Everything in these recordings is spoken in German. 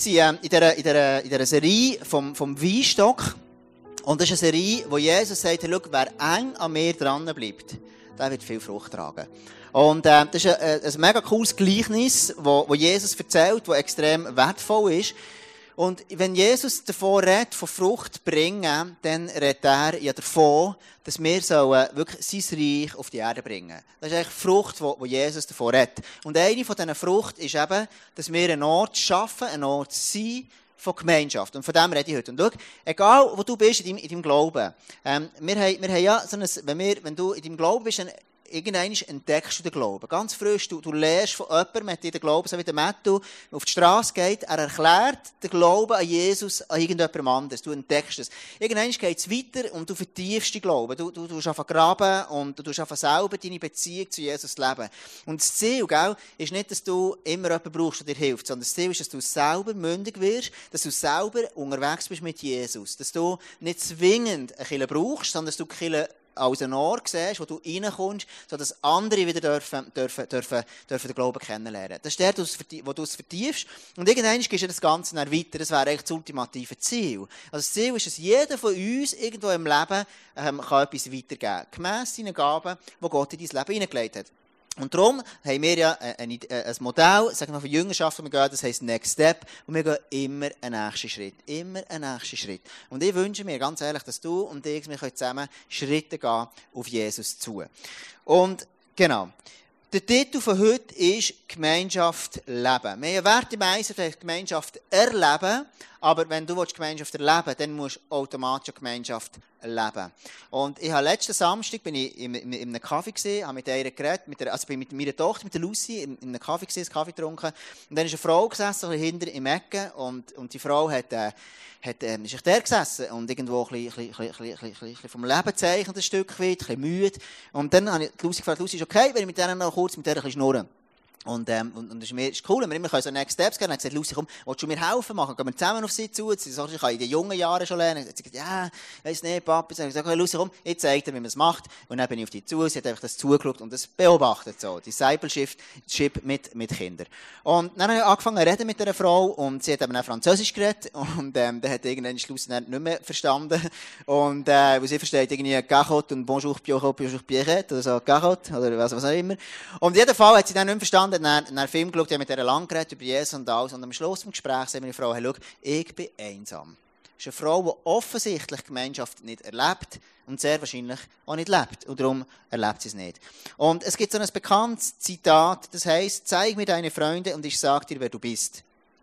sind äh, in dieser, in dieser, in dieser Serie vom, vom Weinstock. Und das ist eine Serie, wo Jesus sagt, hey, schau, wer eng an mir dran bleibt, der wird viel Frucht tragen. Und äh, das ist ein, ein mega cooles Gleichnis, wo, wo Jesus erzählt, das extrem wertvoll ist. Und wenn Jesus davon redet, von Frucht bringen, dann redet er ja davon, dass wir sollen wirklich sein Reich auf die Erde bringen. Das ist eigentlich Frucht, wo Jesus davon redet. Und eine von diesen Frucht ist eben, dass wir einen Ort schaffen, einen Ort sein, von Gemeinschaft. Und von dem rede ich heute. Und schau, egal wo du bist in deinem, in deinem Glauben, ähm, wir, haben, wir haben ja so ein, wenn, wir, wenn du in deinem Glauben bist, irgendwann entdeckst du den Glauben. Ganz frisch, du, du lernst von jemandem, hat dir den Glauben, so wie der Matthew auf die Straße geht, er erklärt den Glauben an Jesus an irgendjemandem anderes. Du entdeckst es. Irgendwann geht es weiter und du vertiefst den Glauben. Du, du, du graben und du tust selber deine Beziehung zu Jesus leben. Und das Ziel, gell, ist nicht, dass du immer jemanden brauchst, der dir hilft, sondern das Ziel ist, dass du selber mündig wirst, dass du selber unterwegs bist mit Jesus. Dass du nicht zwingend eine Kille brauchst, sondern dass du Kille als einen Ort siehst, wo du reinkommst, sodass andere wieder dürfen, dürfen, dürfen, dürfen den Glauben kennenlernen. Das ist der, wo du es vertiefst. Und irgendwann gehst du das Ganze dann weiter. Das wäre eigentlich das ultimative Ziel. Also das Ziel ist, dass jeder von uns irgendwo im Leben ähm, kann etwas weitergeben kann. Gemäss seinen Gaben, die Gott in dein Leben hineingelegt hat. Und darum haben wir ja ein, ein, ein Modell, sagen wir von Jüngerschaft, wir gehen, das heisst Next Step, und wir gehen immer einen nächsten Schritt. Immer einen nächsten Schritt. Und ich wünsche mir ganz ehrlich, dass du und ich, wir zusammen Schritte gehen auf Jesus zu. Und, genau. Der Titel von heute ist Gemeinschaft leben. Wir haben ja Werte im Eisen, Gemeinschaft erleben. Aber wenn du Gemeinschaft erleben willst, dann musst du automatisch Gemeinschaft leben. Und ich habe letzten Samstag bin ich in, in, in einem Kaffee gesehen, habe mit ihr geredet, mit der, also bin mit meiner Tochter, mit der Lucy, in, in einem Kaffee gesehen, Kaffee getrunken. Und dann ist eine Frau gesessen, hinter im Ecken, und, und die Frau hat, äh, hat, äh, ist der gesessen und irgendwo ein bisschen, ein bisschen, ein bisschen, ein bisschen vom Leben zeichnet, ein Stück weit, ein bisschen müde. Und dann habe ich Lucy gefragt, Lucy, ist okay, wenn ich mit der noch kurz mit der ein bisschen schnurren? Und, ähm, und, und das ist, mir, ist cool, wir immer so Next Steps gehen. Dann hat gesagt, Lucy, komm, willst du mir helfen machen? Gehen wir zusammen auf sie zu? Sie sagt, ich kann in den jungen Jahren schon lernen. Sie sagt, ja, weiss nicht, Papa. Ich sage, Lucy, komm, jetzt zeigt er, wie man es macht. Und dann bin ich auf die zu. Sie hat einfach das zugeschaut und das beobachtet, so. Discipleship mit, mit Kindern. Und dann habe ich angefangen zu reden mit einer Frau und sie hat eben auch Französisch geredet. Und, ähm, dann hat irgendwann Lucy nicht mehr verstanden. Und, äh, weil sie versteht irgendwie Gachot und Bonjour, Bonjour, Bonjour, Pierrette oder so, Gachot oder was, was auch immer. Und in jedem Fall hat sie dann nicht mehr verstanden, dann, dann einen Film geschaut, ich mit dieser lang geredet über Jesus und alles. Und am Schluss des Gesprächs sagt meine Frau, hey, schau, ich bin einsam. Das ist eine Frau, die offensichtlich Gemeinschaft nicht erlebt und sehr wahrscheinlich auch nicht lebt. Und darum erlebt sie es nicht. Und es gibt so ein bekanntes Zitat, das heißt, zeig mir deine Freunde und ich sag dir, wer du bist.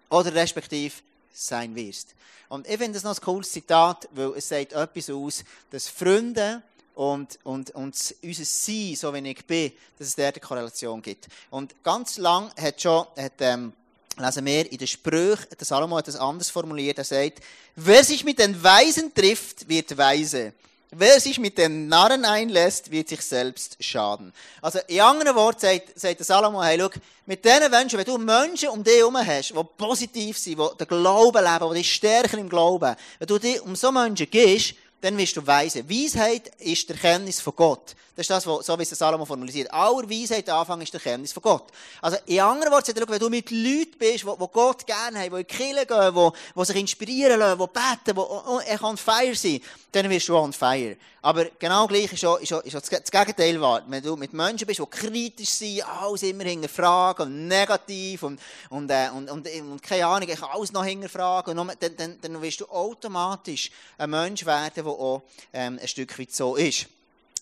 Oder respektiv sein wirst. Und ich finde das noch ein cooles Zitat, weil es sagt etwas aus, dass Freunde und, und, und unser Sein, so wie ich bin, dass es dort eine Korrelation gibt. Und ganz lang hat schon, hat, ähm, lesen wir in den Sprüchen, der Salomo hat das anders formuliert, er sagt, wer sich mit den Weisen trifft, wird weise. Wer sich mit den Narren einlässt, wird sich selbst schaden. Also, in anderen Worten sagt, sagt der Salomo, hey, schau, mit diesen Menschen, wenn du Menschen um dich herum hast, die positiv sind, die den Glauben leben, die dich stärken im Glauben, wenn du dich um so Menschen gehst, dann wirst du weise. Weisheit ist der Kenntnis von Gott. Das ist das, was, so wie es Salomo formuliert. Aller Weisheit am Anfang ist der Kenntnis von Gott. Also, in anderen Worten, wenn du mit Leuten bist, die, die Gott gerne haben, die in die Kirche gehen, die, die sich inspirieren lassen, die beten, die er on fire sein, dann wirst du on fire. Aber genau gleich ist auch, ist auch, ist auch das Gegenteil wahr. Wenn du mit Menschen bist, die kritisch sind, alles immer hinterfragen und negativ und, und, äh, und, und, und, keine Ahnung, ich kann alles noch hinterfragen, und dann, dann, dann wirst du automatisch ein Mensch werden, der auch ähm, ein Stück weit so ist.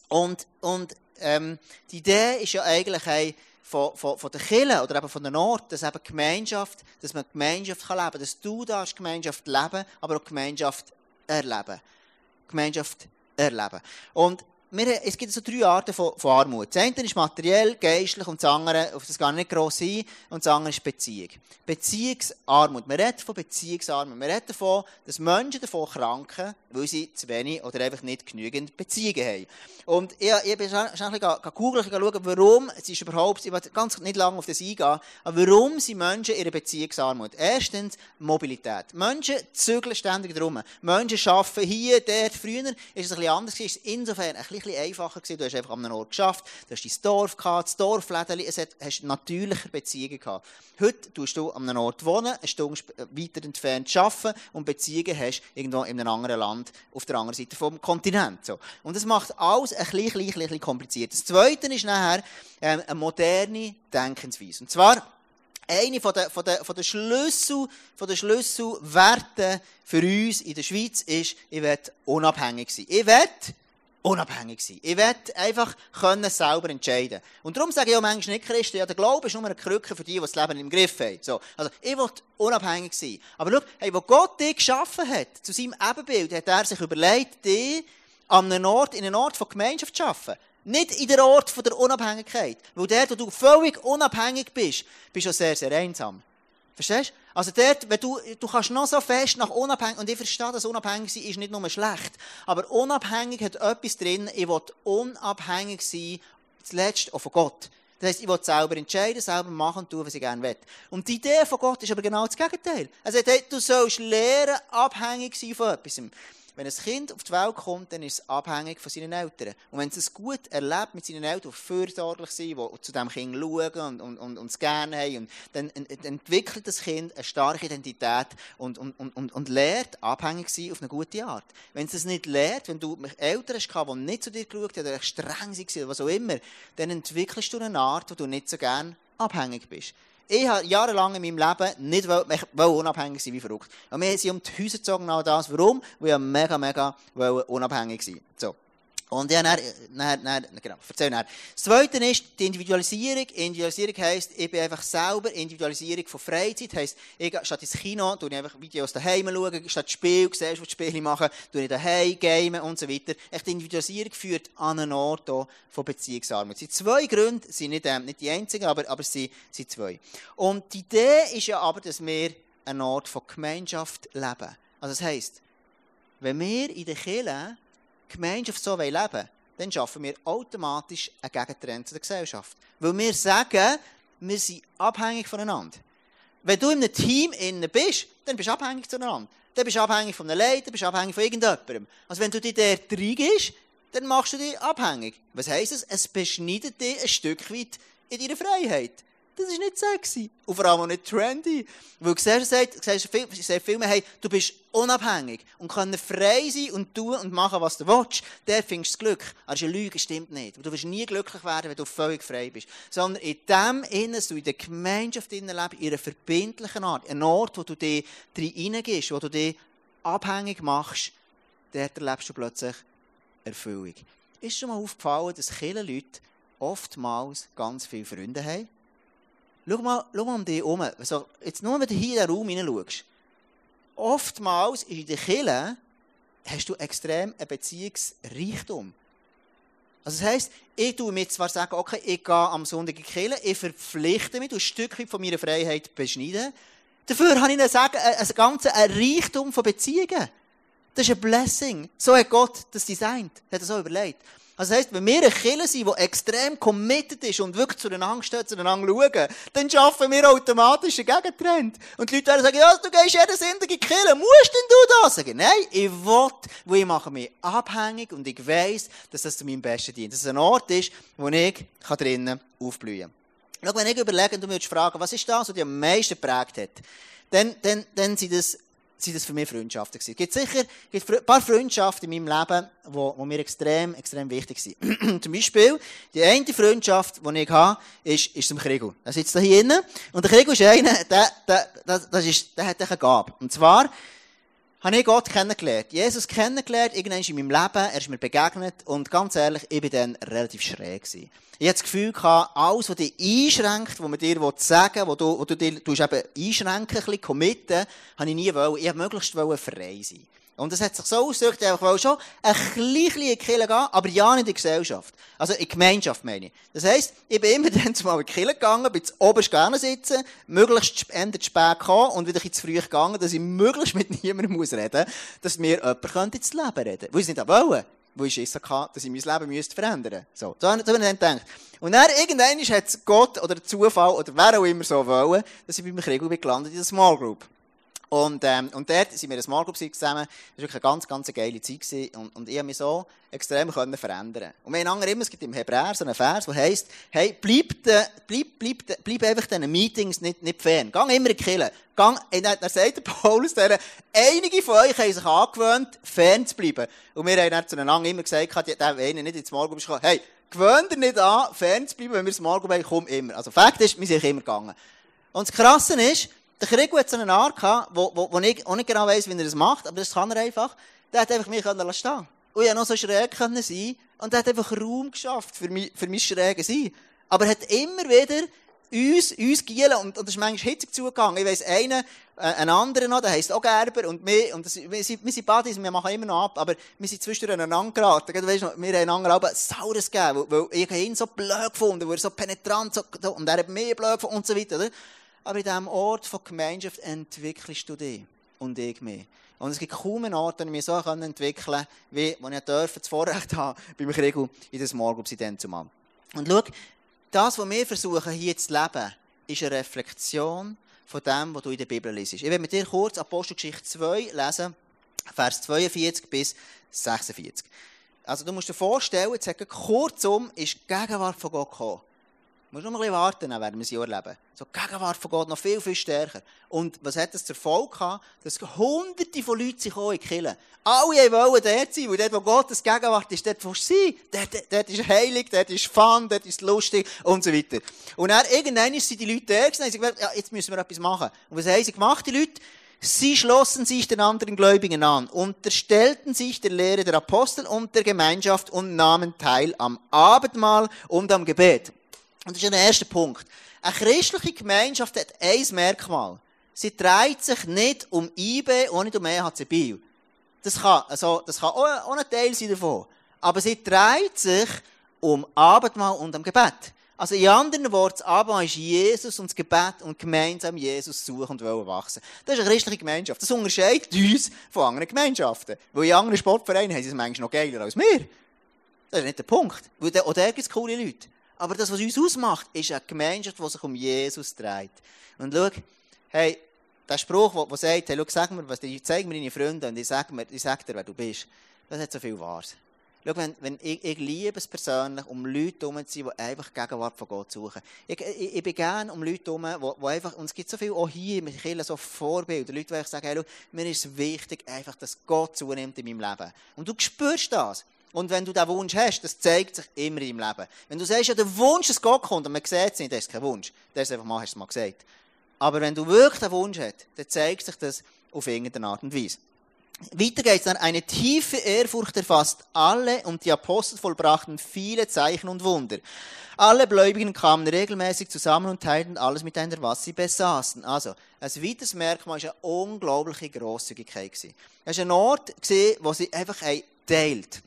Und, und ähm, die Idee ist ja eigentlich ein, von, von, von der Kirche oder eben von der Ort, dass eben Gemeinschaft, dass man Gemeinschaft kann leben kann, dass du da Gemeinschaft leben, aber auch Gemeinschaft erleben. Gemeinschaft erleben. Und wir, es gibt so drei Arten von, von Armut. Das eine ist materiell, geistlich und das andere, auf das gar nicht gross ein, und das andere ist Beziehung. Beziehungsarmut. Wir reden von Beziehungsarmut. Wir reden davon, dass Menschen davon kranken, weil sie zu wenig oder einfach nicht genügend Beziehungen haben. Und ich, ich bin schon ein bisschen googeln, schauen, warum es ist überhaupt, ich will ganz nicht lange auf das eingehen, aber warum sind Menschen ihre Beziehungsarmut? Erstens Mobilität. Menschen zügeln ständig drum. Menschen arbeiten hier, dort. Früher ist es ein bisschen anders, ist insofern ein bisschen bisschen einfacher gewesen. Du hast einfach an einem Ort geschafft, du hast dein Dorf gehabt, das Dorfläden, es hat, hast natürliche Beziehungen gehabt. Heute tust du an einem Ort wohnen, eine Stunde weiter entfernt arbeiten und Beziehungen hast irgendwo in einem anderen Land, auf der anderen Seite vom Kontinent. So. Und das macht alles ein bisschen, bisschen, bisschen kompliziert. Das Zweite ist nachher ähm, eine moderne Denkensweise. Und zwar, eine von der, von der, von der Schlüssel, von der Schlüsselwerte für uns in der Schweiz ist, ich will unabhängig sein. Ich will unabhängig sein. Ich will einfach können selber entscheiden. Und darum sage ich auch manchmal nicht Christen, ja, der Glaube ist nur eine Krücke für die, die das Leben im Griff haben. So. Also, ich will unabhängig sein. Aber schau, hey, wo Gott dich geschaffen hat, zu seinem Ebenbild, hat er sich überlegt, dich an einem Ort, in einem Ort von Gemeinschaft zu schaffen. Nicht in der Ort von der Unabhängigkeit. Weil dort, wo du völlig unabhängig bist, bist du sehr, sehr einsam. Verstehst du? Also dort, wenn du, du kannst noch so fest nach unabhängig, und ich verstehe, dass unabhängig sein ist nicht nur schlecht, aber unabhängig hat etwas drin, ich will unabhängig sein, zuletzt auch von Gott. Das heisst, ich will selber entscheiden, selber machen und tun, was ich gerne will. Und die Idee von Gott ist aber genau das Gegenteil. Hey, du sollst lernen, abhängig sein von etwas. Wenn ein Kind auf die Welt kommt, dann ist es abhängig von seinen Eltern. Und wenn es es gut erlebt mit seinen Eltern, die fürsorglich sind, die zu dem Kind schauen und, und, und, und es gerne haben, dann entwickelt das Kind eine starke Identität und, und, und, und lernt, abhängig zu sein auf eine gute Art. Wenn es es nicht lernt, wenn du Eltern hast, die nicht zu dir geschaut haben oder streng waren oder was auch immer, dann entwickelst du eine Art, wo du nicht so gerne abhängig bist. Ich habe jahrelang in meinem Leben nicht wollen, unabhängig sein wie verrückt. Und wir sind um die Häuser gezogen, all das. Warum? Weil wir mega, mega unabhängig sein. So. Und ja, dann, dann, dann, genau, erzähl dann. Das Zweite ist die Individualisierung. Individualisierung heisst, ich bin einfach selber. Individualisierung von Freizeit heisst, ich statt ins Kino, tue ich einfach Videos daheim schauen, statt Spiel, siehst, was die Spiele machen, tue ich daheim, game und so weiter. Echt, die Individualisierung führt an einen Ort von Beziehungsarmut. Die zwei Gründe sind nicht, ähm, nicht die einzigen, aber, aber sie sind zwei. Und die Idee ist ja aber, dass wir einen Ort von Gemeinschaft leben. Also das heisst, wenn wir in der Kirche Gemeinschaft so leben wollen, dann schaffen wir automatisch einen Gegentrend zu der Gesellschaft. Weil wir sagen, wir sind abhängig voneinander. Wenn du in einem Team innen bist, dann bist du abhängig voneinander. Dann bist du abhängig von einem Leiter, bist du abhängig von irgendjemandem. Also wenn du dich der reingehst, dann machst du dich abhängig. Was heisst es? Es beschneidet dich ein Stück weit in deiner Freiheit. Das ist nicht sexy. Und vor allem auch nicht trendy. Weil du siehst, siehst viel, sehr Filme, hey, du bist unabhängig und kannst frei sein und tun und machen, was du willst. Der findest du Glück. Aber das eine Lüge, stimmt nicht. Du wirst nie glücklich werden, wenn du völlig frei bist. Sondern in dem Innen, du in der Gemeinschaft lebst, in einer verbindlichen Art. Ein Ort, wo du dich reingehst, wo du dich abhängig machst, dort erlebst du plötzlich Erfüllung. Ist schon mal aufgefallen, dass viele Leute oftmals ganz viele Freunde haben? Schau mal, schau mal um dich herum. Also, jetzt nur, wenn du hier in den Raum hineinschaust. Oftmals in der Kirche hast du extrem einen Beziehungsreichtum. Also das heisst, ich tue mir zwar sagen, okay, ich gehe am Sonntag in die ich verpflichte mich, du ein Stück von meiner Freiheit beschneiden. Dafür habe ich ihnen sagen, ein, ganzes Reichtum von Beziehungen. Das ist ein Blessing. So hat Gott das designt. Er hat das so überlegt. Also das heisst, wenn wir eine Kirche sind, die extrem committed ist und wirklich zueinander steht, zueinander schauen, dann schaffen wir automatisch einen Gegentrend. Und die Leute werden sagen, ja, du gehst jeden Sonntag in die Kirche, musst denn du das? Sagen, nein, ich will, weil ich mache mich abhängig und ich weiss, dass das zu meinem Besten dient. Dass es ein Ort ist, wo ich drinnen aufblühen kann. Schau, wenn ich überlege und du würdest fragen, was ist das, was dich am meisten geprägt hat, dann, dann, dann sind das sind das für mich Freundschaften gewesen. Es gibt sicher gibt ein paar Freundschaften in meinem Leben, die, die mir extrem, extrem wichtig sind. Zum Beispiel, die eine Freundschaft, die ich habe, ist, ist zum Kriegel. Er sitzt da hier innen. Und der Kriegel ist einer, der, der, der, das ist, der hat eine Gabe. Und zwar, habe ich Gott kennengelernt. Jesus kennengelernt, irgendwann in meinem Leben, er ist mir begegnet und ganz ehrlich, ich war dann relativ schräg gewesen. Ich hatte das Gefühl gehabt, alles, was dich einschränkt, was man dir sagen will, wo du, wo du dir, eben einschränken, ein bisschen committen, habe ich nie wollen. Ich wollte möglichst frei sein. Und das hat sich so ausgedrückt, ich wollte schon ein bisschen in die Kirche gehen, aber ja nicht in die Gesellschaft. Also in die Gemeinschaft meine ich. Das heisst, ich bin immer dann zumal in die Kirche gegangen, bin zu oberst gerne sitzen, möglichst Ende zu spät kommen und wieder zu früh gegangen, dass ich möglichst mit niemandem muss reden muss, dass mir jemand ins Leben reden könnte. Weil ich es nicht wollen wo ich Schiss hatte, dass ich mein Leben verändern müsste. So, so habe ich dann gedacht. Und dann irgendwann hat Gott oder der Zufall oder wer auch immer so wollen, dass ich bei mir Krieg gelandet in der Small Group. Und, ähm, und dort sind wir in Small Group zusammen. Das war wirklich eine ganz, ganz geile Zeit. Und, und ich habe mich so extrem können verändern Und wir haben immer, es gibt im Hebräer so einen Vers, der heisst, hey, bleib, de, bleib, bleib, bleib einfach diesen Meetings nicht, nicht fern. Gang immer in die Kirche. Gang, dann sagt der Paulus, der, einige von euch haben sich angewöhnt, fern zu bleiben. Und wir haben dann zueinander immer gesagt, der, der nicht in die Small Group ist hey, gewöhnt ihr nicht an, fern zu bleiben, wenn wir Small Group haben, komm immer. Also Fakt ist, wir sind immer gegangen. Und das Krasse ist, der Krieg hat so eine Art gehabt, wo, wo, wo ich auch nicht genau weiss, wie er das macht, aber das kann er einfach. Der hat einfach mich können stehen Und ich konnte noch so schräg können sein und der hat einfach Raum geschafft für mein, für mein schräge Sein. Aber er hat immer wieder uns, uns gielen und, und das ist manchmal hitzig zugegangen. Ich weiss, einen, äh, einen anderen noch, der heisst auch Gerber und wir, und das, wir, sind, wir sind Buddies, wir machen immer noch ab, aber wir sind zwischendurch aneinander geraten. Du weißt noch, wir haben einander aber Saures gegeben, weil, weil ich ihn so blöd gefunden, weil er so penetrant, so, und er hat mich blöd gefunden und so weiter. Oder? Aber in diesem Ort von Gemeinschaft entwickelst du dich und ich mich. Und es gibt kaum einen Ort, den ich mich so entwickeln kann, wie, wo ich dürfen, das Vorrecht habe, beim Kriegel in der Small Group zu zumal. Und schau, das, was wir versuchen, hier zu leben, ist eine Reflexion von dem, was du in der Bibel liest. Ich werde mit dir kurz Apostelgeschichte 2 lesen, Vers 42 bis 46. Also du musst dir vorstellen, jetzt kurzum ist die Gegenwart von Gott gekommen. Musst nur ein bisschen warten, dann werden wir sie erleben. So, die Gegenwart von Gott noch viel, viel stärker. Und was hat das zur Folge gehabt? Dass hunderte von Leuten sich in die Kirche. Alle wollen dort sein, weil dort, wo Gottes Gegenwart ist, dort willst du sein. Dort, dort ist heilig, dort ist Fun, dort ist lustig und so weiter. Und dann, irgendwann sind die Leute da und haben gesagt, ja, jetzt müssen wir etwas machen. Und was haben sie gemacht, die Leute? Sie schlossen sich den anderen Gläubigen an, unterstellten sich der Lehre der Apostel und der Gemeinschaft und nahmen teil am Abendmahl und am Gebet. Und das ist der erste Punkt. Eine christliche Gemeinschaft hat ein Merkmal. Sie dreht sich nicht um IB und nicht um EHC Biel. Das kann, also, das kann auch ein Teil sein davon. Aber sie dreht sich um Abendmahl und am Gebet. Also in anderen Worten, das Abendmahl ist Jesus und das Gebet und gemeinsam Jesus suchen und wollen wachsen. Das ist eine christliche Gemeinschaft. Das unterscheidet uns von anderen Gemeinschaften. Weil in anderen Sportvereinen haben sie es manchmal noch geiler als wir. Das ist nicht der Punkt. Weil auch da gibt es coole Leute. Aber das, was uns ausmacht, ist eine Gemeinschaft, die sich um Jesus dreht. Und schau, hey, der Spruch, der sagt, hey, schau, sag mir, was, zeig mir deine Freunde und ich sag, mir, ich sag dir, wer du bist, das hat so viel Wahres. Schau, wenn, wenn ich, ich liebe es persönlich, um Leute herum zu sein, die einfach die Gegenwart von Gott suchen. Ich, ich, ich bin gerne um Leute herum, die, die einfach, und es gibt so viel auch hier mit Kirchen so Vorbilder, Leute, die ich sagen, hey, schau, mir ist es wichtig, einfach, dass Gott zunimmt in meinem Leben. Und du spürst das. Und wenn du diesen Wunsch hast, das zeigt sich immer deinem Leben. Wenn du sagst, ja, der Wunsch, dass Gott kommt, und man sieht es nicht, das ist kein Wunsch. Das ist einfach mal, hast du mal gesagt. Aber wenn du wirklich den Wunsch hast, dann zeigt sich das auf irgendeine Art und Weise. Weiter geht es dann. Eine tiefe Ehrfurcht erfasst alle und die Apostel vollbrachten viele Zeichen und Wunder. Alle Gläubigen kamen regelmäßig zusammen und teilten alles miteinander, was sie besaßen. Also, ein weiteres Merkmal war eine unglaubliche Grosszügigkeit. Es war ein Ort, wo sie einfach teilt.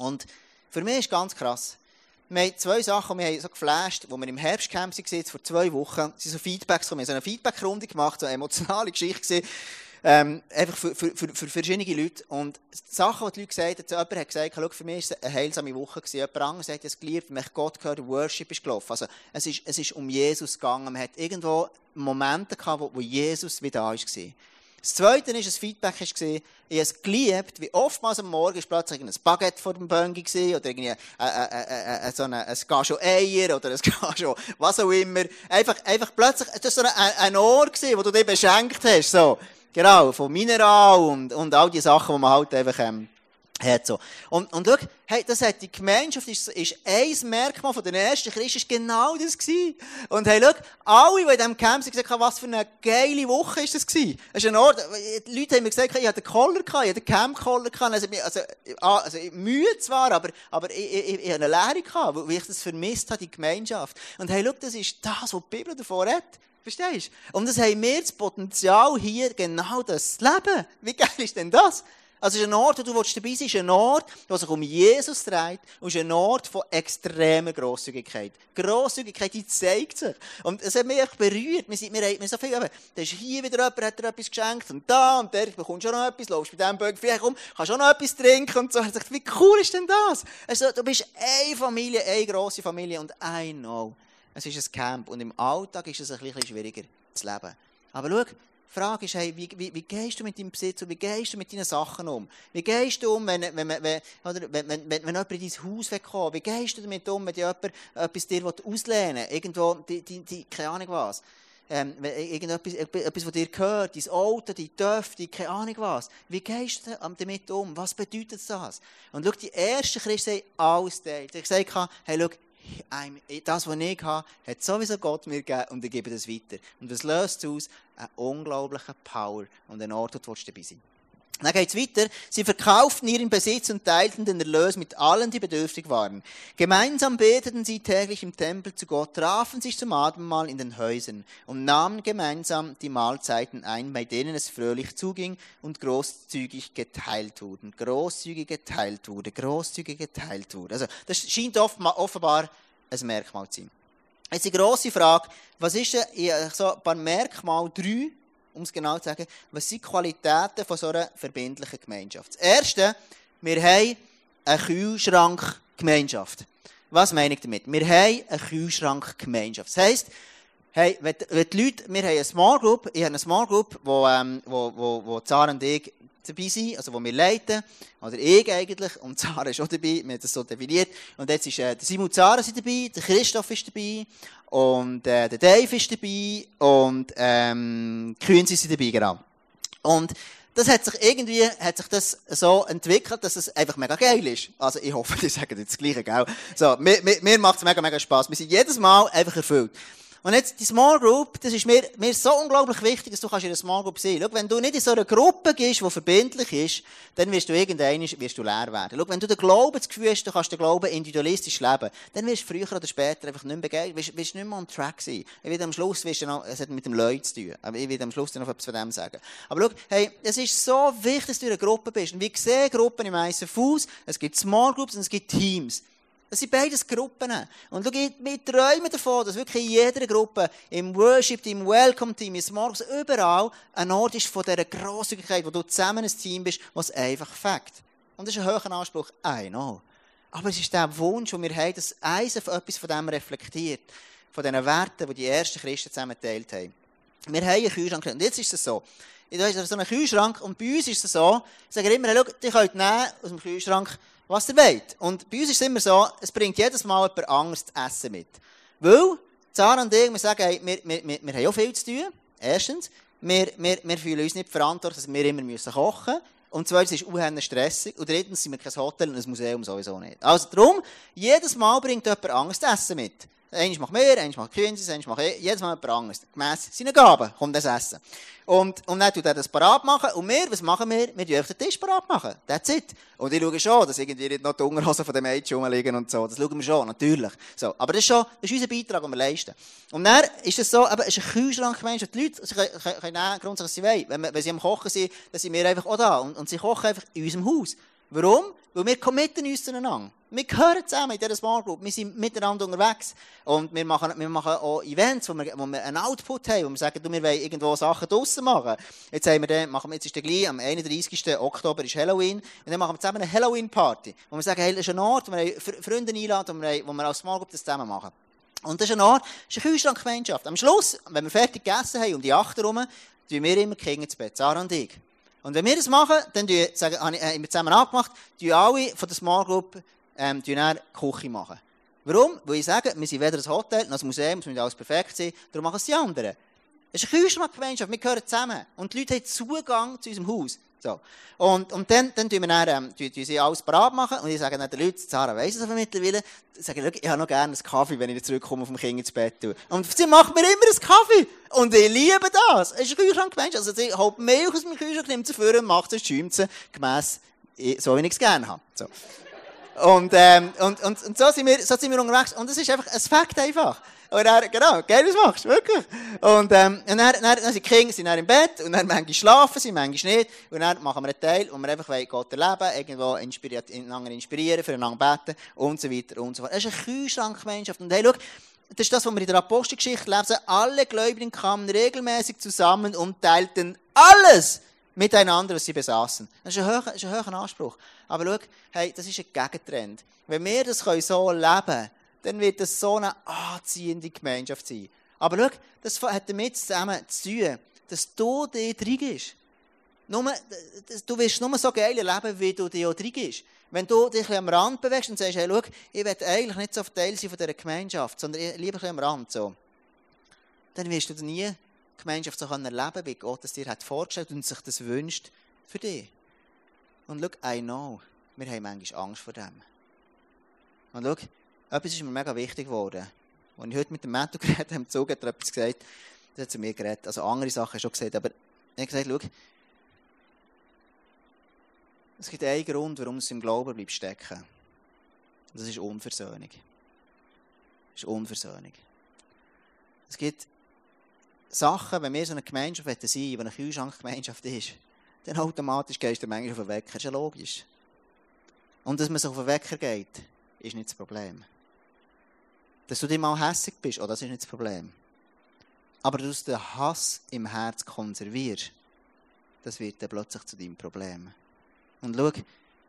Und für mich ist ganz krass. Wir haben zwei Sachen, wir haben so geflasht, wo wir im Herbstcamp waren, vor zwei Wochen, sind so Feedbacks gekommen. Wir haben so eine Feedbackrunde gemacht, so eine emotionale Geschichte ähm, einfach für, für, für, für verschiedene Leute. Und die Sachen, die die Leute gesagt haben, jemand hat gesagt, schau, für mich war es eine heilsame Woche gewesen. Jemand anderes hat es geliebt, wenn ich Gott gehört, Worship ist gelaufen. Also, es ist, es ist um Jesus gegangen. Man hat irgendwo Momente gehabt, wo, wo Jesus wieder da war. Das Zweite ist, das Feedback war, ich habe es geliebt, wie oftmals am Morgen ist plötzlich ein Baguette vor dem Böngi oder irgendwie äh, äh, äh, so ein, ein Gajo Eier oder ein Gajo was auch immer. Einfach, einfach plötzlich, das war so ein, ein Ohr wo du dich beschenkt hast, so. Genau, von Mineral und, und all die Sachen, die man halt einfach, ähm, hat so. Und, und schau, hey, das hat die Gemeinschaft, ist, ist ein Merkmal von den ersten Christen, ist genau das gewesen. Und hey, schau, alle, die in diesem Camp sind, gesagt was für eine geile Woche ist das gewesen. Es ist ein Ort, die Leute haben mir gesagt, ich hatte Koller gehabt, ich hatte den Camp-Koller gehabt, also, also, also, müde zwar, aber, aber ich, ich, ich, ich hatte eine Lehre gehabt, weil ich das vermisst habe, die Gemeinschaft. Und hey, schau, das ist das, was die Bibel davor hat. Verstehst du? Und das haben wir das Potenzial hier, genau das zu leben. Wie geil ist denn das? Also es ist ein Ort, wo du dabei bist, ist ein Ort, der sich um Jesus dreht und ist ein Ort von extremer Grosszügigkeit. Grosszügigkeit, die zeigt sich. Und es hat mich echt berührt. Wir, sind, wir haben so viel, eben, da ist hier wieder jemand, hat dir etwas geschenkt und da und der bekommst du auch noch etwas, läufst bei diesem Bögen vielleicht um, kannst auch noch etwas trinken und so. Ich dachte, wie cool ist denn das? Also, du bist eine Familie, eine grosse Familie und I know, es ist ein Camp und im Alltag ist es ein bisschen schwieriger zu leben. Aber schau, Die Frage ist, hey, wie, wie, wie gehst du mit deinem Besitz um? Wie gehst du mit deinen Sachen um? Wie gehst du um, wenn, wenn, wenn, oder wenn, wenn, wenn, wenn jemand in dein Haus kommt? Wie gehst du damit um, wenn jemand etwas dir auslehnen will? Irgendwo, die, die, die, keine Ahnung was. Ähm, irgendetwas, etwas, was dir gehört, dein Auto, dein Töpfe, keine Ahnung was. Wie gehst du damit um? Was bedeutet das? Und schau, die ersten Christen haben alles teilt. Ich sage, hey, schau, das, was ich habe, hat sowieso Gott mir gegeben und ich gebe das weiter. Und das löst aus eine unglaubliche Power und ein Ort, wo du dabei sein dann geht es weiter. Sie verkauften ihren Besitz und teilten den Erlös mit allen, die bedürftig waren. Gemeinsam beteten sie täglich im Tempel zu Gott, trafen sich zum Abendmahl in den Häusern und nahmen gemeinsam die Mahlzeiten ein, bei denen es fröhlich zuging und großzügig geteilt wurden. Großzügig geteilt wurde, großzügig geteilt wurde. Also, das scheint offenbar ein Merkmal zu sein. Jetzt die grosse Frage, was ist denn so ein paar Merkmal drei, um es genau zu sagen, was sind die Qualitäten von so einer verbindlichen Gemeinschaft? Das Erste, wir haben eine Kühlschrankgemeinschaft. Was meine ich damit? Wir haben eine Kühlschrankgemeinschaft. Das heisst, hey, wenn, die Leute, wir haben eine Small Group, ich habe eine Small Group, wo, ähm, wo, wo, wo Zara und ich dabei sind, also wo wir leiten, oder ich eigentlich, und Zara ist auch dabei, wir haben das so definiert, und jetzt ist äh, der Simon Zara sind dabei, der Christoph ist dabei, und äh, der Dave ist dabei, und ähm, Künzi sind dabei, genau. Und das hat sich irgendwie, hat sich das so entwickelt, dass es einfach mega geil ist. Also ich hoffe, die sagen jetzt das Gleiche, gell? So, mir, mir, mir macht es mega, mega Spass. Wir sind jedes Mal einfach erfüllt. Und jetzt die Small Group, das ist mir, mir so unglaublich wichtig, dass du kannst in einer Small Group sein. Schau, wenn du nicht in so einer Gruppe gehst, die verbindlich ist, dann wirst du irgendwann wirst du leer werden. Schau, wenn du den Glauben das hast, du kannst den Glauben individualistisch leben, dann wirst du früher oder später einfach nicht mehr begeistert, wirst, wirst nicht mehr on track sein. Ich will am Schluss, wirst du noch, es hat mit dem Leuten zu tun, aber ich will am Schluss noch etwas von dem sagen. Aber schau, hey, es ist so wichtig, dass du in einer Gruppe bist. Und wir sehen Gruppen im ISF es gibt Small Groups und es gibt Teams. Das sind beides Gruppen. Und schau, wir träumen davon, dass wirklich in jeder Gruppe, im Worship, im Welcome-Team, im Smarts, überall ein Ort ist von dieser Grosszügigkeit, wo du zusammen ein Team bist, was einfach fängt. Und das ist ein hoher Anspruch. I know. Aber es ist der Wunsch, den wir haben, dass eins auf etwas von dem reflektiert. Von diesen Werten, die die ersten Christen zusammen geteilt haben. Wir haben einen Kühlschrank. Und jetzt ist es so. Da ist so ein Kühlschrank. Und bei uns ist es so, ich sage immer, schau, die könnt nehmen aus dem Kühlschrank was ihr wollt. Und bei uns ist es immer so, es bringt jedes Mal jemand anderes zu essen mit. Weil, Zara und ich, wir sagen, hey, wir, wir, wir, wir haben auch viel zu tun. Erstens, wir, wir, wir fühlen uns nicht verantwortlich, dass wir immer müssen kochen müssen. Und zweitens ist es stressig. Und drittens sind wir kein Hotel und ein Museum sowieso nicht. Also darum, jedes Mal bringt jemand anderes zu essen mit. Eins macht mehr, eins macht Künstler, eins macht eh, jedes Mal jemand anderes. Gemäss seinen Gaben kommt das Essen. Und, und dann tut er das parat machen. Und wir, was machen wir? Wir dürfen den Tisch parat machen. That's it. Und ich schaue schon, dass irgendwie nicht noch die Unterhosen von dem Mädchen rumliegen und so. Das schauen wir schon, natürlich. So. Aber das ist schon, das ist unser Beitrag, den wir leisten. Und dann ist es so, eben, es ist ein Kühlschrank, Mensch, die Leute können, können, können grundsätzlich, was sie wollen. Wenn, wenn sie am Kochen sind, dann sind wir einfach auch da. Und, und sie kochen einfach in unserem Haus. Warum? Weil wir committen uns zueinander. Wir gehören zusammen in dieser Small Group. Wir sind miteinander unterwegs. Und wir machen, wir machen auch Events, wo wir, wo wir einen Output haben, wo wir sagen, du, wir wollen irgendwo Sachen draussen machen. Jetzt haben wir den, machen wir, jetzt ist der gleich, am 31. Oktober ist Halloween. Und dann machen wir zusammen eine Halloween-Party. Wo wir sagen, hey, das ist ein Ort, wo wir Freunde einladen, wo wir, wo wir als Small Group das zusammen machen. Und das ist ein Ort, das ist eine Kühlschrankgemeinschaft. Am Schluss, wenn wir fertig gegessen haben, um die 8 herum, tun wir immer Kinder ins Bett, Sarah und ich. Und wenn wir das machen, dann sagen, haben wir zusammen abgemacht, tun alle von der Small Group ähm, Küche machen. Warum? Weil ich sage, wir sind weder ein Hotel noch ein Museum, es muss alles perfekt sein, darum machen es die anderen. Es ist eine Kühlschrankgemeinschaft, wir gehören zusammen. Und die Leute haben Zugang zu unserem Haus. So. Und, und dann, dann tun wir dann, ähm, tun, tun sie alles bereit machen und ich sage dann den Leuten, Sarah weiss es aber mittlerweile, ich sage, ich habe noch gerne einen Kaffee, wenn ich zurückkomme vom Kind ins Bett. Tue. Und sie macht mir immer einen Kaffee. Und ich liebe das. Es ist ein Kühlschrankmensch. Also sie holt Milch aus dem Kühlschrank, nimmt sie vor und macht es, schäumt sie, gemäss, so wie ich es gerne habe. So. Und, ähm, und, und, und so, sind wir, so sind wir unterwegs. Und es ist einfach ein Fakt einfach. Und dann, genau, geil, was machst du, wirklich. Und, ähm, und dann, dann, dann sind die Kinder sind dann im Bett, und dann manchmal schlafen sie, manchmal nicht. Und dann machen wir einen Teil, wo wir einfach Gott erleben, irgendwo inspiriert, einander inspirieren, füreinander beten, und so weiter, und so fort. Das ist eine Kühlschrankgemeinschaft. Und hey, schau, das ist das, was wir in der Apostelgeschichte lesen. Alle Gläubigen kamen regelmäßig zusammen und teilten alles miteinander, was sie besaßen. Das ist ein hoher, ist ein hoher Anspruch. Aber schau, hey, das ist ein Gegentrend. Wenn wir das so leben können, dann wird das so eine anziehende Gemeinschaft sein. Aber schau, das hat damit zusammen zu tun, dass du dich reingehst. Nur, du wirst nur so geil leben, wie du dich auch reingehst. Wenn du dich am Rand bewegst und sagst, hey, schau, ich will eigentlich nicht so Teil sein von dieser Gemeinschaft, sondern lieber am Rand, so, dann wirst du nie die Gemeinschaft so erleben können, wie Gott es dir hat vorgestellt und sich das wünscht für dich. Und schau, I know, wir haben manchmal Angst vor dem. Und schau, etwas ist mir mega wichtig geworden. Als ich heute mit dem Mentor geredet habe, im Zug hat er etwas gesagt, der hat zu mir geredet, also andere Sachen schon gesagt, aber er hat gesagt, schau, es gibt einen Grund, warum es im Glauben bleibt stecken. Das ist Unversöhnung. Das ist Unversöhnung. Es gibt Sachen, wenn wir so eine Gemeinschaft sein wollen, die eine Kühlschrankgemeinschaft ist, dann automatisch gehst du manchmal auf den Wecker. Das ist ja logisch. Und dass man sich auf den Wecker geht, ist nicht das Problem. Dass du dich mal hässig bist, oh, das ist nicht das Problem. Aber dass du den Hass im Herz konservierst, das wird dann plötzlich zu deinem Problem. Und schau,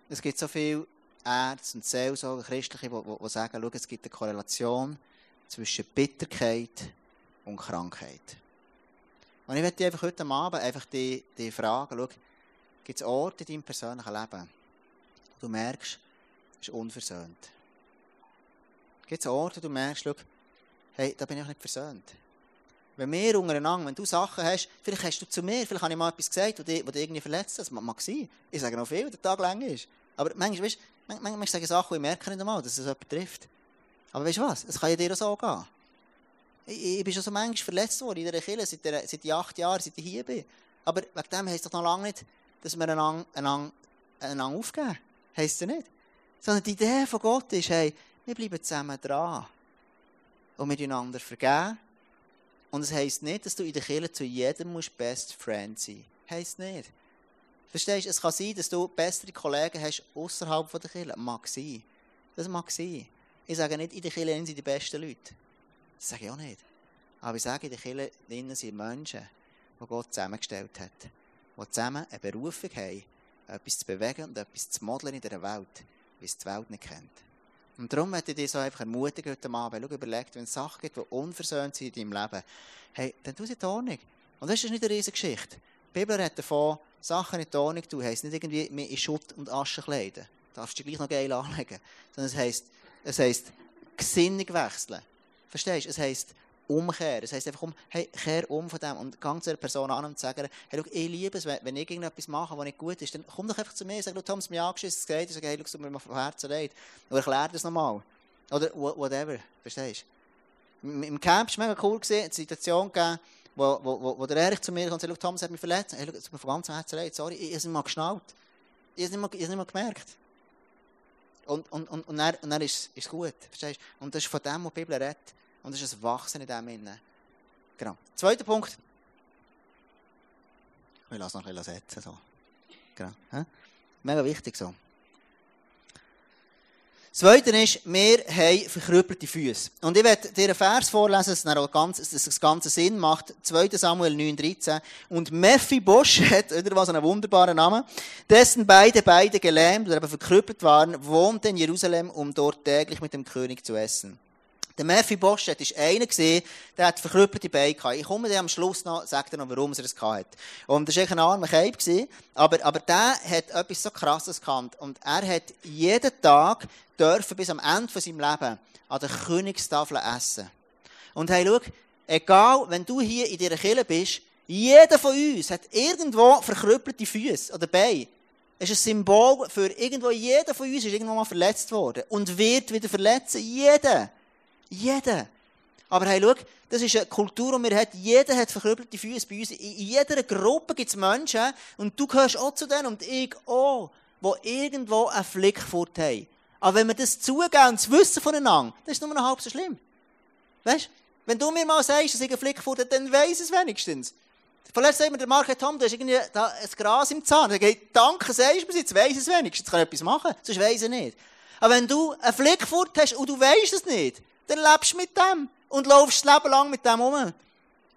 es gibt so viele Ärzte und Seelsorger, Christliche, die, sagen, schau, es gibt eine Korrelation zwischen Bitterkeit und Krankheit. Und ich möchte dich einfach heute Abend einfach die, die fragen, schau, gibt es Orte in deinem persönlichen Leben, wo du merkst, es ist unversöhnt? Gibt es Orte, wo du merkst, schau, hey, da bin ich nicht versöhnt? Wenn wir untereinander, wenn du Sachen hast, vielleicht hast du zu mir, vielleicht habe ich mal etwas gesagt, was dich, dich irgendwie verletzt hat, das mag sein. Ich sage noch viel, der Tag lang ist. Aber manchmal, weißt, manchmal, manchmal sage ich Sachen, die ich merke nicht einmal, dass es jemand trifft. Aber weißt du was? Es kann ja dir auch so gehen. Ich, ich bin schon so manchmal verletzt worden in dieser Kirche, seit, der, seit acht Jahren, seit ich hier bin. Aber wegen dem heisst es doch noch lange nicht, dass wir einander, einander, einander aufgeben. Heisst es nicht. Sondern die Idee von Gott ist, hey, wir bleiben zusammen dran. Und miteinander vergeben. Und es heisst nicht, dass du in der Kirche zu jedem musst Best Friend sein musst. Heisst nicht. Verstehst du? Es kann sein, dass du bessere Kollegen hast außerhalb der Kirche. Mag sein. Das mag sein. Ich sage nicht, in der Kirche sind die besten Leute. Das sage ich auch nicht. Aber ich sage, in der Kirche sind Menschen, die Gott zusammengestellt hat. Die zusammen eine Berufung haben, etwas zu bewegen und etwas zu modeln in dieser Welt, wie es die Welt nicht kennt. Und darum möchte ich dich so einfach ermutigen heute Abend. Schau, überleg, wenn es Sachen gibt, die unversöhnt sind in deinem Leben, hey, dann tu sie in Ordnung. Und das ist nicht eine riesige Geschichte. Die Bibel redet davon, Sachen in die Ordnung tun, heisst nicht irgendwie mehr in Schutt und Asche kleiden. Du darfst dich gleich noch geil anlegen. Sondern es heisst, es heisst Gesinnung wechseln. Verstehst du? Es heisst umkehren. Es heisst einfach um, hey, kehr um von dem und gang zu einer Person an und sagen, hey, schau, ich liebe es, wenn ich irgendetwas mache, was nicht gut ist, dann komm doch einfach zu mir und sag, Tom, es mir angeschissen, es geht. Ich sage, hey, schau, es mir mal von Herzen leid. Oder erklär das nochmal. Oder whatever. Verstehst du? Im Camp war es mega cool, gewesen, eine Situation gegeben, wo, wo, wo, wo der Erich zu mir kommt und sagt, Tom, hat mich verletzt. Hey, schau, es mir von ganzem Herzen leid. Sorry, ich, ich habe es nicht mal geschnallt. Ich habe es nicht mal, nicht mal gemerkt. Und, und, und, und dann, und dann ist es gut. Verstehst du? Und das ist von dem, was die Bibel redet. Und es ist ein Wachsen in dem Innen. Genau. Zweiter Punkt. Ich das noch ein bisschen setzen. So. Genau. Mega wichtig so. Das Zweite ist, wir haben verkrüppelte Füße. Und ich werde dir einen Vers vorlesen, dass das Ganze Sinn macht. 2. Samuel 9,13. Und Mephibosheth, oder was einen wunderbaren Namen, dessen beide beide gelähmt oder eben verkrüppelt waren, wohnte in Jerusalem, um dort täglich mit dem König zu essen. Der Mephibosheth war einer, der hat verkrüppelte Beine gehabt. Ich komme dir am Schluss noch, sag dir noch, warum er das hatte. Und das war ein armer Keib, aber, aber der hat etwas so krasses gekannt. Und er hat jeden Tag dürfen bis am Ende von seinem Leben an der Königstafel essen. Und hey, schau, egal, wenn du hier in dieser Kirche bist, jeder von uns hat irgendwo verkrüppelte Füße oder Beine. Es ist ein Symbol für irgendwo, jeder von uns ist irgendwo mal verletzt worden und wird wieder verletzen. Jeder. Jeder. Aber hey, schau, das ist eine Kultur, die wir haben. Jeder hat verkrüppelte Füße bei uns. In jeder Gruppe gibt es Menschen, und du gehörst auch zu denen, und ich auch, die irgendwo einen Flick fort haben. Aber wenn wir das zugeben und das Wissen voneinander, dann ist nur noch halb so schlimm. Weißt du? Wenn du mir mal sagst, dass ich einen Flick fort habe, dann weiss es wenigstens. Vorletzt sagt mir der Mark, Tom, du hast irgendwie da ein Gras im Zahn. Dann ich, danke, sagst du mir jetzt weiss es wenigstens. Jetzt kann ich etwas machen, sonst weiss ich nicht. Aber wenn du einen Flick fort hast und du weißt es nicht, dann lebst du mit dem und laufst das Leben lang mit dem um.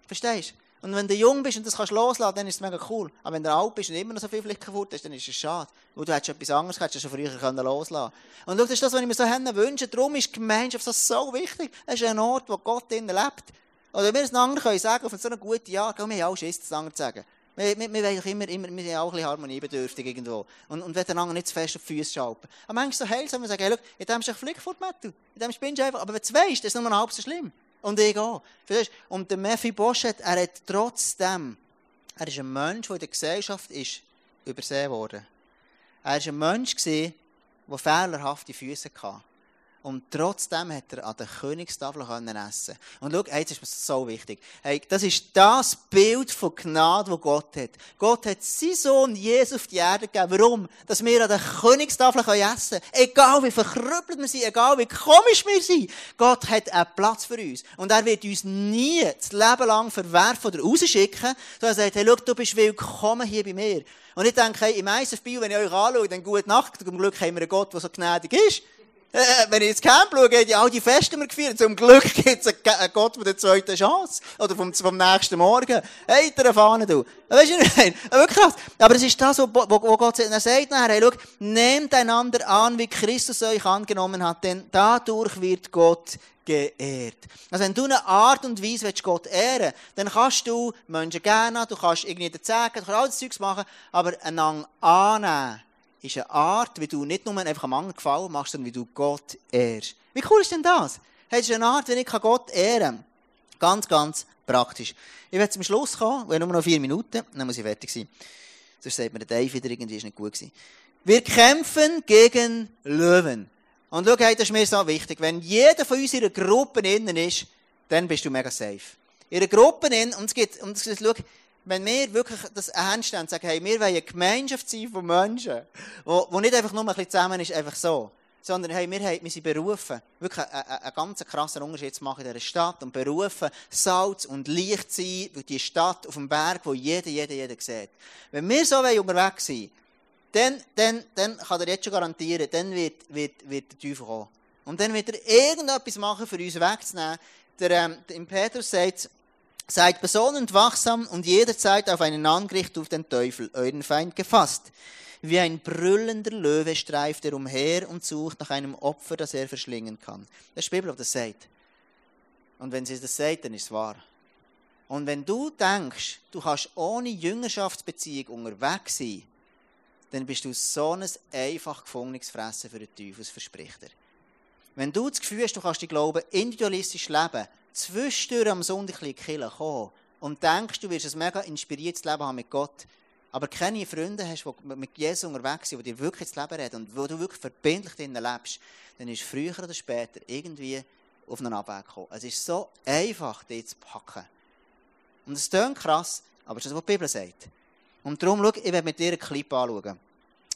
Verstehst du? Und wenn du jung bist und das kannst loslassen, dann ist es mega cool. Aber wenn du alt bist und immer noch so viel Flicken kaputt hast, dann ist es schade. Weil du hättest etwas anderes hättest du schon früher können loslassen Und schau, das ist das, was ich mir so wünsche. Darum ist Gemeinschaft so, wichtig. Es ist ein Ort, wo Gott innen lebt. Oder wir es anderen können sagen, auf so eine gute Art, wir haben auch Schiss, das anderen zu sagen. Wir, wir, wir, immer, immer, wir sind auch ein bisschen harmoniebedürftig irgendwo. Und, und wollen einander nicht zu fest auf die Füße schalten. Aber manchmal so heilsam, wir sagen, hey, schau, in dem ist ein Flick vor Matthew. In dem spinnst du einfach. Aber wenn du weißt, das ist nur halb so schlimm. Und ich auch. Und der Mephi Boschet, er hat trotzdem, er ist ein Mensch, der in der Gesellschaft ist übersehen worden. Er war ein Mensch, der fehlerhafte Füße hatte. Und trotzdem hat er an der Königstafel essen Und schau, jetzt ist mir so wichtig. Hey, das ist das Bild von Gnade, das Gott hat. Gott hat seinen Sohn Jesus auf die Erde gegeben. Warum? Dass wir an der Königstafel essen können. Egal wie verkrüppelt wir sind, egal wie komisch wir sind. Gott hat einen Platz für uns. Und er wird uns nie das Leben lang verwerfen oder rausschicken, sondern er sagt, hey, schau, du bist willkommen hier bei mir. Und ich denke, hey, im ISF-Bio, wenn ich euch anschaue, dann gute Nacht. Zum Glück haben wir einen Gott, der so gnädig ist. Äh, wenn ich ins Camp schaue, haben die all die Feste immer gefeiert. Zum Glück gibt es einen Gott mit der zweiten Chance. Oder vom, vom nächsten Morgen. Hey, der Fahne, du. Weißt du nicht? Wirklich krass. Aber es ist das, wo, wo, Gott sagt. Er sagt nachher, hey, schau, nehmt einander an, wie Christus euch angenommen hat, denn dadurch wird Gott geehrt. Also wenn du eine Art und Weise willst, Gott ehren dann kannst du Menschen gerne, du kannst irgendwie zeigen, du kannst all das Zeugs machen, aber einander annehmen ist eine Art, wie du nicht nur einfach am anderen gefallen machst, sondern wie du Gott ehrst. Wie cool ist denn das? Hey, das ist eine Art, wie ich Gott ehren kann. Ganz, ganz praktisch. Ich werde zum Schluss kommen, wir nur noch vier Minuten, dann muss ich fertig sein. Sonst sagt mir der Dave wieder, irgendwie ist nicht gut gewesen. Wir kämpfen gegen Löwen. Und schau, hey, das ist mir so wichtig. Wenn jeder von uns in einer Gruppe innen ist, dann bist du mega safe. In einer Gruppe innen, und es gibt, und es gibt, schau, wenn wir wirklich das ernst nehmen und sagen, hey, wir wollen eine Gemeinschaft sein von Menschen, wo, wo nicht einfach nur ein bisschen zusammen ist, einfach so, sondern hey, wir, haben, wir sind berufen, wirklich einen, einen ganz krassen Unterschied zu machen in dieser Stadt und berufen, Salz und Licht zu sein die Stadt auf dem Berg, wo jeder, jeder, jeder sieht. Wenn wir so unterwegs sind, dann, dann, dann kann er jetzt schon garantieren, dann wird, wird, wird der Teufel kommen. Und dann wird er irgendetwas machen, für uns wegzunehmen. Der, ähm, der Petrus sagt, Seid besonnend wachsam und jederzeit auf einen Angriff durch den Teufel, euren Feind, gefasst. Wie ein brüllender Löwe streift er umher und sucht nach einem Opfer, das er verschlingen kann. Das ist die Bibel, das sagt. Und wenn sie das sagt, dann ist es wahr. Und wenn du denkst, du kannst ohne Jüngerschaftsbeziehung unterwegs sein, dann bist du so ein einfach gefundenes Fressen für den Teufel. Wenn du das Gefühl hast, du kannst die Glauben individualistisch leben, zwischendurch am Sonntag in die Kirche kommen und denkst, du wirst ein mega inspiriertes Leben haben mit Gott, aber keine Freunde hast, die mit Jesus unterwegs sind, die dir wirklich das Leben reden und wo du wirklich verbindlich drinnen lebst, dann ist früher oder später irgendwie auf einen Abweg gekommen. Es ist so einfach, dich zu packen. Und es klingt krass, aber es ist das, was die Bibel sagt. Und darum, schau, ich werde mit dir einen Clip anschauen.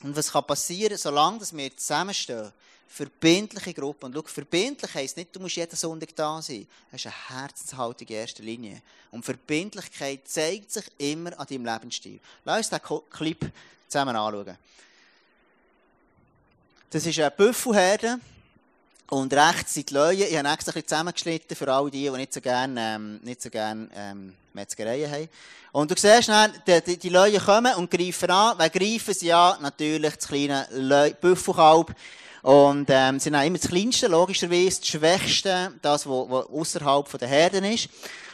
Und was kann passieren, solange wir zusammenstehen, verbindliche Gruppe. Und schau, verbindlich heisst nicht, du musst jeden Sonntag da sein. Das ist eine Herzenshaltung in erster Linie. Und Verbindlichkeit zeigt sich immer an deinem Lebensstil. Lass uns diesen Clip zusammen anschauen. Das ist eine Büffelherde. Und rechts sind die Löwen. Ich habe extra ein bisschen zusammengeschnitten für alle die, die nicht so gerne, ähm, nicht so gerne ähm, Metzgereien haben. Und du siehst dann, die, die, Löwen kommen und greifen an. Wer greifen sie an? Natürlich das kleine Büffelkalb. Und ähm, sind auch immer das Kleinste, logischerweise, das Schwächste, das, was außerhalb der Herden ist.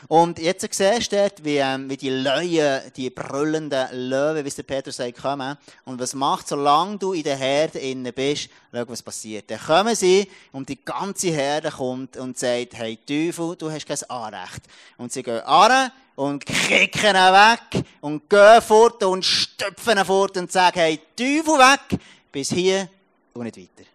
Und jetzt siehst du dort, wie, ähm, wie die Löwen, die brüllenden Löwen, wie es der Peter sagt, kommen. Und was macht, solange du in der Herde innen bist, schau, was passiert. Dann kommen sie und die ganze Herde kommt und sagt, hey Teufel, du hast kein Anrecht. Und sie gehen an und kicken ihn weg und gehen fort und stüpfen ihn fort und sagen, hey Teufel weg, bis hier und nicht weiter.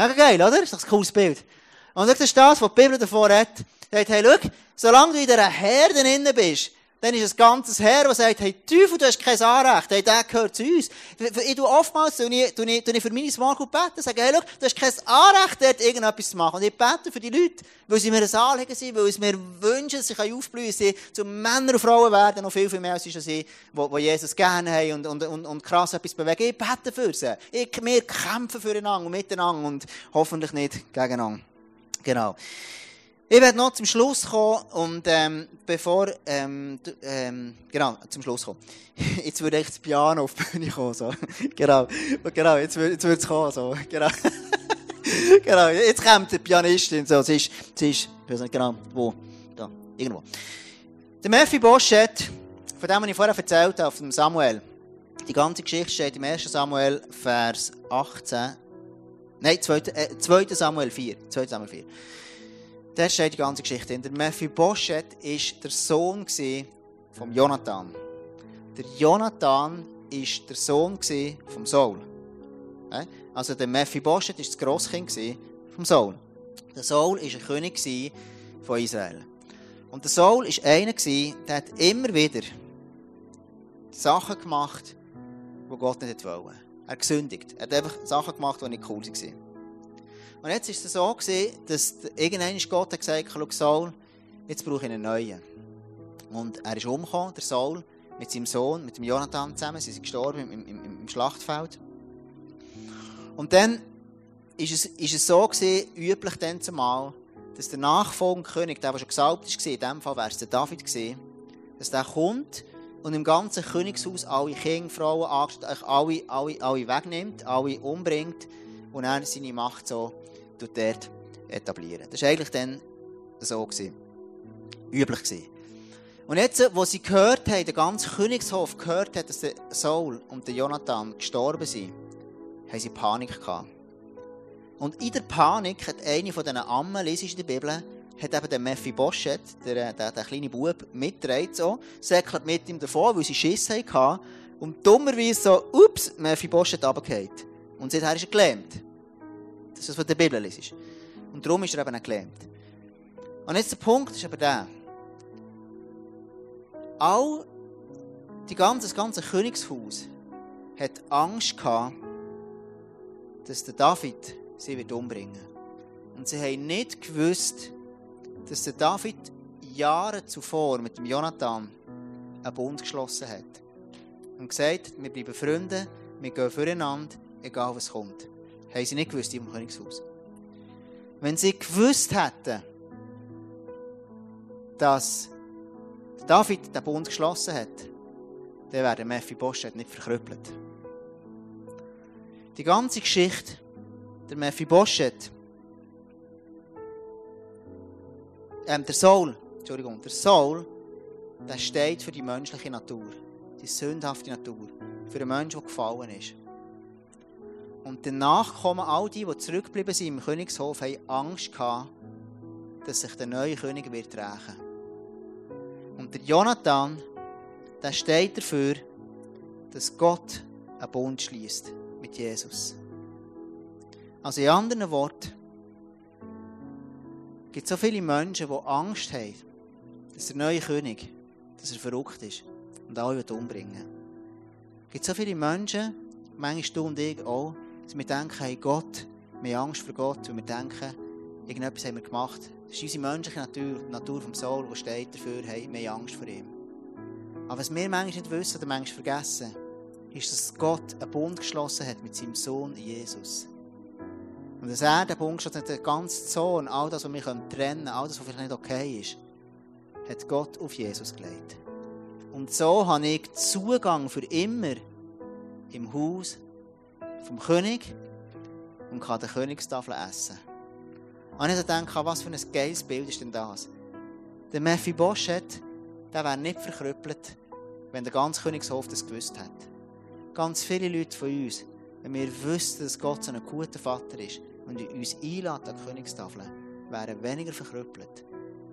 Mega geil, oder? Ist doch ein cooles Bild. Und das ist das, was die Bibel davor hat. Sie sagt, hey, schau, solange du in dieser Herde innen bist, dann ist ein ganzes Herr, das sagt, hey, Teufel, du hast kein Anrecht, hey, der gehört zu uns. Ich tue oftmals, tue ich, tue ich, tue ich für meine Group beten, sage, hey, schau, du hast kein Anrecht, dort irgendetwas zu machen. Und ich bete für die Leute, weil sie mir ein Anliegen sind, weil sie mir wünschen, dass sie aufblühen können, zu Männer und Frauen werden, noch viel, viel mehr als sie sind, die, Jesus gerne haben und, und, und, und krass etwas bewegen. Ich bete für sie. Ich, wir kämpfen füreinander und miteinander und hoffentlich nicht gegeneinander. Genau. Ich werde noch zum Schluss kommen und ähm, bevor, ähm, ähm, genau, zum Schluss kommen. Jetzt würde ich das Piano auf die Bühne kommen, so. genau, genau, jetzt, jetzt würde es kommen, so. Genau. genau, jetzt kommt die Pianistin, so, sie ist, sie ist, genau, wo, da. irgendwo. Der Mephibosheth, von dem, ich vorher erzählt habe, auf dem Samuel, die ganze Geschichte steht im 1. Samuel, Vers 18. Nein, 2. Äh, 2. Samuel 4. 2. Samuel 4. Da steht die ganze Geschichte. Und der Mephibosheth war der Sohn von Jonathan. Der Jonathan war der Sohn von Saul. Also der Mephibosheth war das Grosskind vom Saul. Der Saul war ein König von Israel. Und der Saul war einer, der hat immer wieder Sachen gemacht, die Gott nicht wollte. Er gesündigt. Er hat einfach Sachen gemacht, die nicht cool waren. Und jetzt war es so, dass irgendwann Gott hat gesagt hat, Saul, jetzt brauche ich einen neuen. Und er ist umgekommen, der Saul, mit seinem Sohn, mit dem Jonathan zusammen. Sie sind gestorben im, im, im Schlachtfeld. Und dann ist es, ist es so gewesen, üblich dann zumal, dass der nachfolgende König, der, der schon gesalbt war, in dem Fall wäre es der David gewesen, dass der kommt und im ganzen Königshaus alle Kinder, Frauen, alle, alle, alle wegnimmt, alle umbringt und er seine Macht so dort etablieren. Das war eigentlich dann so. Gewesen. Üblich gewesen. Und jetzt, wo sie gehört haben, der ganze Königshof gehört hat, dass der Saul und der Jonathan gestorben sind, haben sie Panik gehabt. Und in der Panik hat eine von diesen Ammen, lesest in der Bibel, hat eben den Mephibosheth, der, der, der kleine Bub, mitgetragen, so, säckelt mit ihm davon, weil sie Schiss hatten. Und dummerweise so, ups, Mephibosheth runtergefallen. Und seither ist er gelähmt. Das ist, was von der Bibel ist. Und darum ist er eben gelähmt. Und jetzt der Punkt ist aber der. All, die ganze, das ganze Königshaus hat Angst gehabt, dass der David sie wird umbringen. Und sie haben nicht gewusst, dass der David Jahre zuvor mit dem Jonathan einen Bund geschlossen hat. Und gesagt, wir bleiben Freunde, wir gehen füreinander, egal was kommt. Haben sie nicht gewusst im Königshaus. Wenn sie gewusst hätten, dass David den Bund geschlossen hat, dann wäre Mephibosheth nicht verkrüppelt. Die ganze Geschichte, der Mephibosheth, ähm, der Saul, Entschuldigung, der Saul, der steht für die menschliche Natur, die sündhafte Natur, für den Menschen, der gefallen ist. Und danach kommen all die, die zurückgeblieben sind im Königshof, haben Angst gehabt, dass sich der neue König wird rächen. Und der Jonathan, der steht dafür, dass Gott einen Bund schließt mit Jesus. Also in anderen Worten, gibt so viele Menschen, die Angst haben, dass der neue König, dass er verrückt ist und alle umbringen will. Es gibt so viele Menschen, manchmal du und ich auch, dass wir denken, hey Gott, wir haben Angst vor Gott, weil wir denken, irgendetwas haben wir gemacht. Das ist unsere menschliche Natur, die Natur vom Soul, die steht dafür, hey, wir haben Angst vor ihm. Aber was wir manchmal nicht wissen oder manchmal vergessen, ist, dass Gott einen Bund geschlossen hat mit seinem Sohn Jesus. Und dass er den Bund geschlossen hat, der ganze Sohn, all das, was wir trennen können, all das, was vielleicht nicht okay ist, hat Gott auf Jesus gelegt. Und so habe ich Zugang für immer im Haus vom König und kann die Königstafel essen. Und ich denke, was für ein geiles Bild ist denn das? Der Mephibosheth, der wäre nicht verkrüppelt, wenn der ganze Königshof das gewusst hat. Ganz viele Leute von uns, wenn wir wüssten, dass Gott so ein guter Vater ist und uns einlädt an die Königstafel, wären weniger verkrüppelt,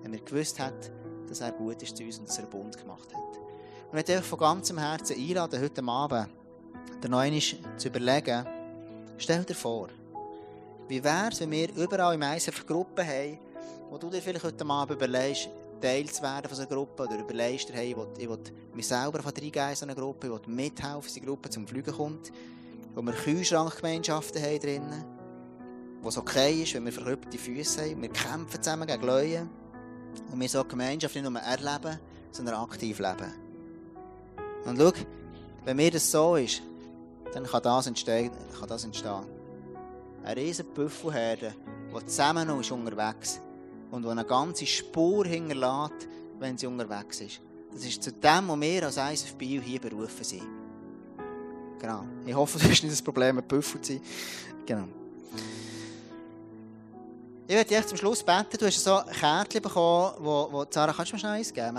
wenn wir gewusst hätten, dass er gut ist zu uns und dass er Bund gemacht hat. Und ich möchte euch von ganzem Herzen einladen, heute Abend, der Neuen zu überlegen, stell dir vor, wie wäre es, wenn wir überall im ISF Gruppen haben, wo du dir vielleicht heute Abend überlegst, Teil zu werden von so einer Gruppe oder überlegst dir, hey, ich will, ich will mich selber von reingehen in so eine Gruppe, ich will mithelfen, dass Gruppe zum Fliegen kommt, wo wir Kühlschrankgemeinschaften haben drinnen, wo es okay ist, wenn wir verkrüppelte Füße haben, wir kämpfen zusammen gegen Leute und wir so eine Gemeinschaft nicht nur erleben, sondern aktiv leben. Und schau, wenn mir das so ist, dann kann das entstehen. Kann das entstehen. Eine riesige Büffelherde, die zusammen noch ist unterwegs und die eine ganze Spur hinterlässt, wenn sie unterwegs ist. Das ist zu dem, wo wir als ISF Bio hier berufen sind. Genau. Ich hoffe, du hast nicht das Problem, mit Büffel zu sein. Genau. Ich werde dich zum Schluss beten. Du hast so ein Kärtchen bekommen, wo, wo Sarah, kannst du mir schnell eins geben?